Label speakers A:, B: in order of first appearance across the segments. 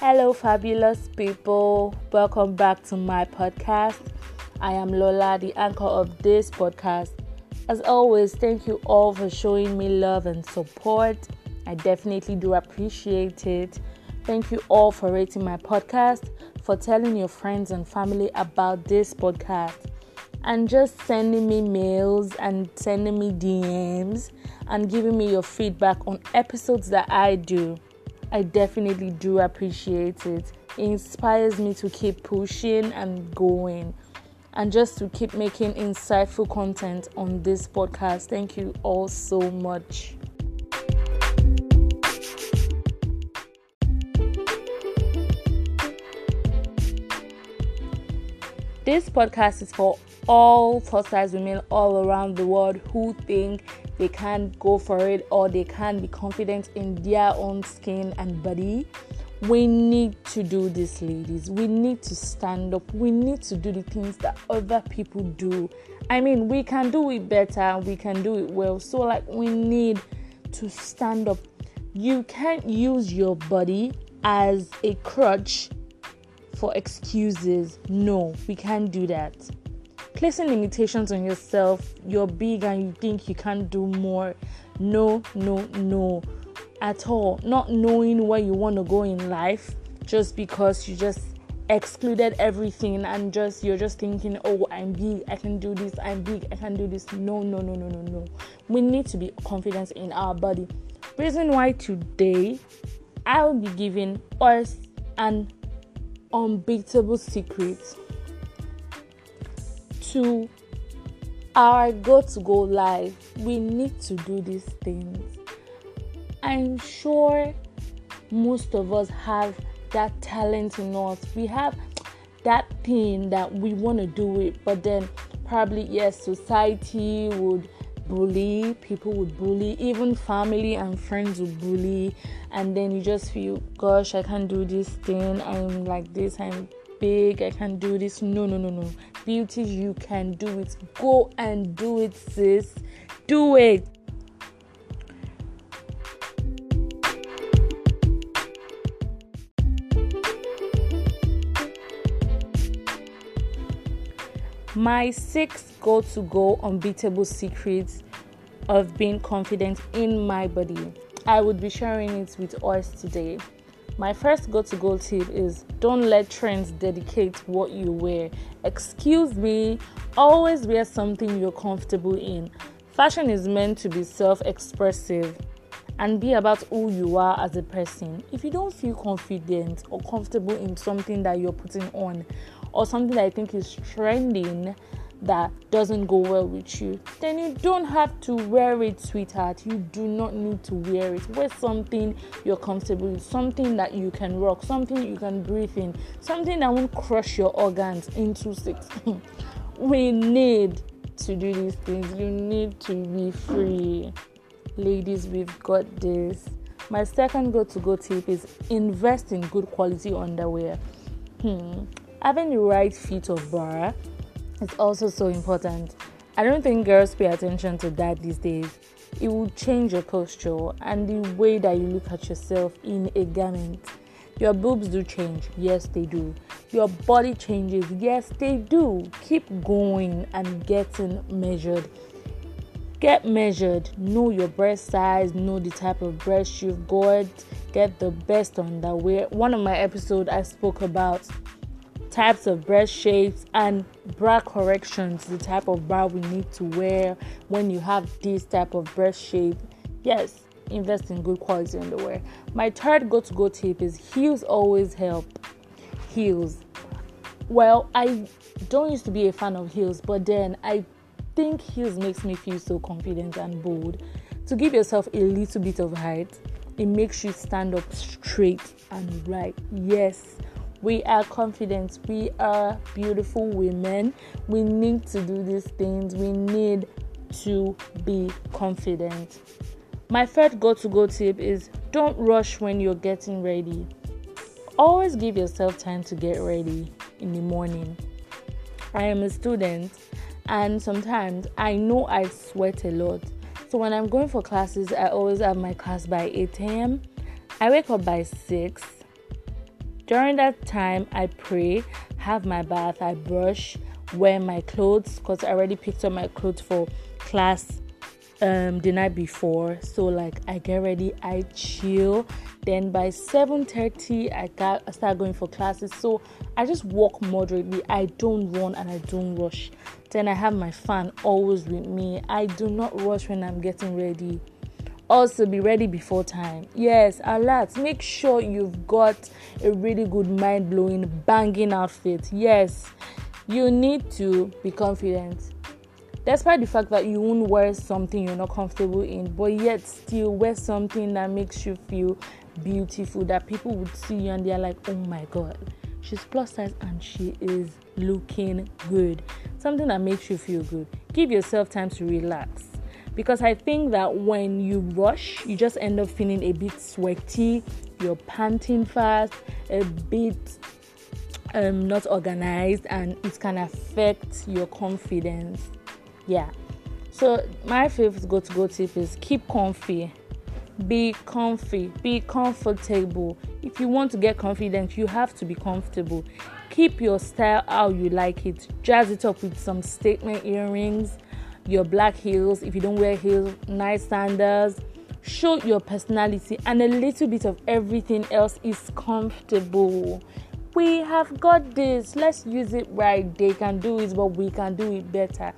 A: Hello, fabulous people. Welcome back to my podcast. I am Lola, the anchor of this podcast. As always, thank you all for showing me love and support. I definitely do appreciate it. Thank you all for rating my podcast, for telling your friends and family about this podcast, and just sending me mails and sending me DMs and giving me your feedback on episodes that I do. I definitely do appreciate it. It inspires me to keep pushing and going and just to keep making insightful content on this podcast. Thank you all so much. This podcast is for all plus size women all around the world who think they can't go for it or they can't be confident in their own skin and body. We need to do this, ladies. We need to stand up. We need to do the things that other people do. I mean, we can do it better, we can do it well. So, like, we need to stand up. You can't use your body as a crutch for excuses. No, we can't do that placing limitations on yourself. You're big and you think you can't do more. No, no, no, at all. Not knowing where you want to go in life just because you just excluded everything and just you're just thinking, oh, I'm big, I can do this, I'm big, I can do this. No, no, no, no, no, no. We need to be confident in our body. Reason why today I'll be giving us an unbeatable secret to our go to go life, we need to do these things. I'm sure most of us have that talent in us. We have that thing that we want to do it, but then probably yes, society would bully, people would bully, even family and friends would bully, and then you just feel, gosh, I can't do this thing. I'm like this. I'm big. I can do this. No, no, no, no. Beauty, you can do it. Go and do it, sis. Do it. My six go to go unbeatable secrets of being confident in my body. I would be sharing it with us today. My first go to go tip is don't let trends dedicate what you wear. Excuse me, always wear something you're comfortable in. Fashion is meant to be self expressive and be about who you are as a person. If you don't feel confident or comfortable in something that you're putting on or something that I think is trending, that doesn't go well with you, then you don't have to wear it, sweetheart. You do not need to wear it. Wear something you're comfortable with, something that you can rock, something you can breathe in, something that won't crush your organs into six. we need to do these things. You need to be free. Ladies, we've got this. My second go to go tip is invest in good quality underwear. Hmm. Having the right fit of bra it's also so important. I don't think girls pay attention to that these days. It will change your posture and the way that you look at yourself in a garment. Your boobs do change, yes, they do. Your body changes, yes, they do. Keep going and getting measured. Get measured, know your breast size, know the type of breast you've got, get the best underwear. One of my episodes I spoke about types of breast shapes and bra corrections the type of bra we need to wear when you have this type of breast shape. Yes invest in good quality underwear. My third go to go tip is heels always help. Heels. Well i don't used to be a fan of heels but then i think heels makes me feel so confident and bold. To give yourself a little bit of height it makes you stand up straight and right. Yes we are confident. We are beautiful women. We need to do these things. We need to be confident. My third go to go tip is don't rush when you're getting ready. Always give yourself time to get ready in the morning. I am a student and sometimes I know I sweat a lot. So when I'm going for classes, I always have my class by 8 a.m. I wake up by 6 During that time, I pray, have my bath, I brush, wear my clothes because I already picked up my clothes for class um, the night before. So like I get ready, I chill. Then by 7:30, I got I start going for classes. So I just walk moderately. I don't run and I don't rush. Then I have my fan always with me. I do not rush when I'm getting ready. Also, be ready before time. Yes, alert. Make sure you've got a really good, mind blowing, banging outfit. Yes, you need to be confident despite the fact that you won't wear something you're not comfortable in, but yet still wear something that makes you feel beautiful, that people would see you and they're like, oh my god, she's plus size and she is looking good. Something that makes you feel good. Give yourself time to relax. Because I think that when you rush, you just end up feeling a bit sweaty, you're panting fast, a bit um, not organized, and it can affect your confidence. Yeah. So my fifth go to go tip is keep comfy. Be comfy. Be comfortable. If you want to get confident you have to be comfortable. Keep your style how you like it. Jazz it up with some statement earrings your black heels if you don't wear heels nice sandals show your personality and a little bit of everything else is comfortable. We have got this. Let's use it right. They can do it but we can do it better.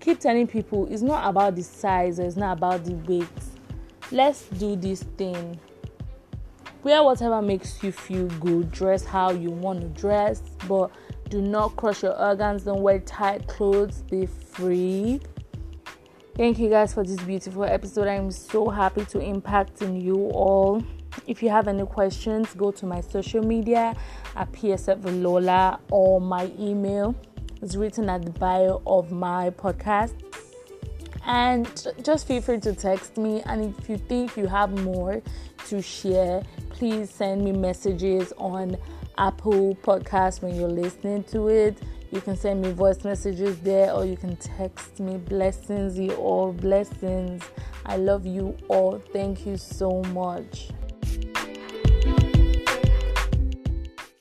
A: Keep telling people it's not about the size it's not about the weight. Let's do this thing. Wear whatever makes you feel good, dress how you want to dress, but do not crush your organs, don't wear tight clothes, be free. Thank you guys for this beautiful episode. I'm so happy to impact in you all. If you have any questions, go to my social media at PSF Lola or my email It's written at the bio of my podcast. And just feel free to text me. And if you think you have more to share, please send me messages on Apple Podcast when you're listening to it. You can send me voice messages there or you can text me. Blessings, you all. Blessings. I love you all. Thank you so much.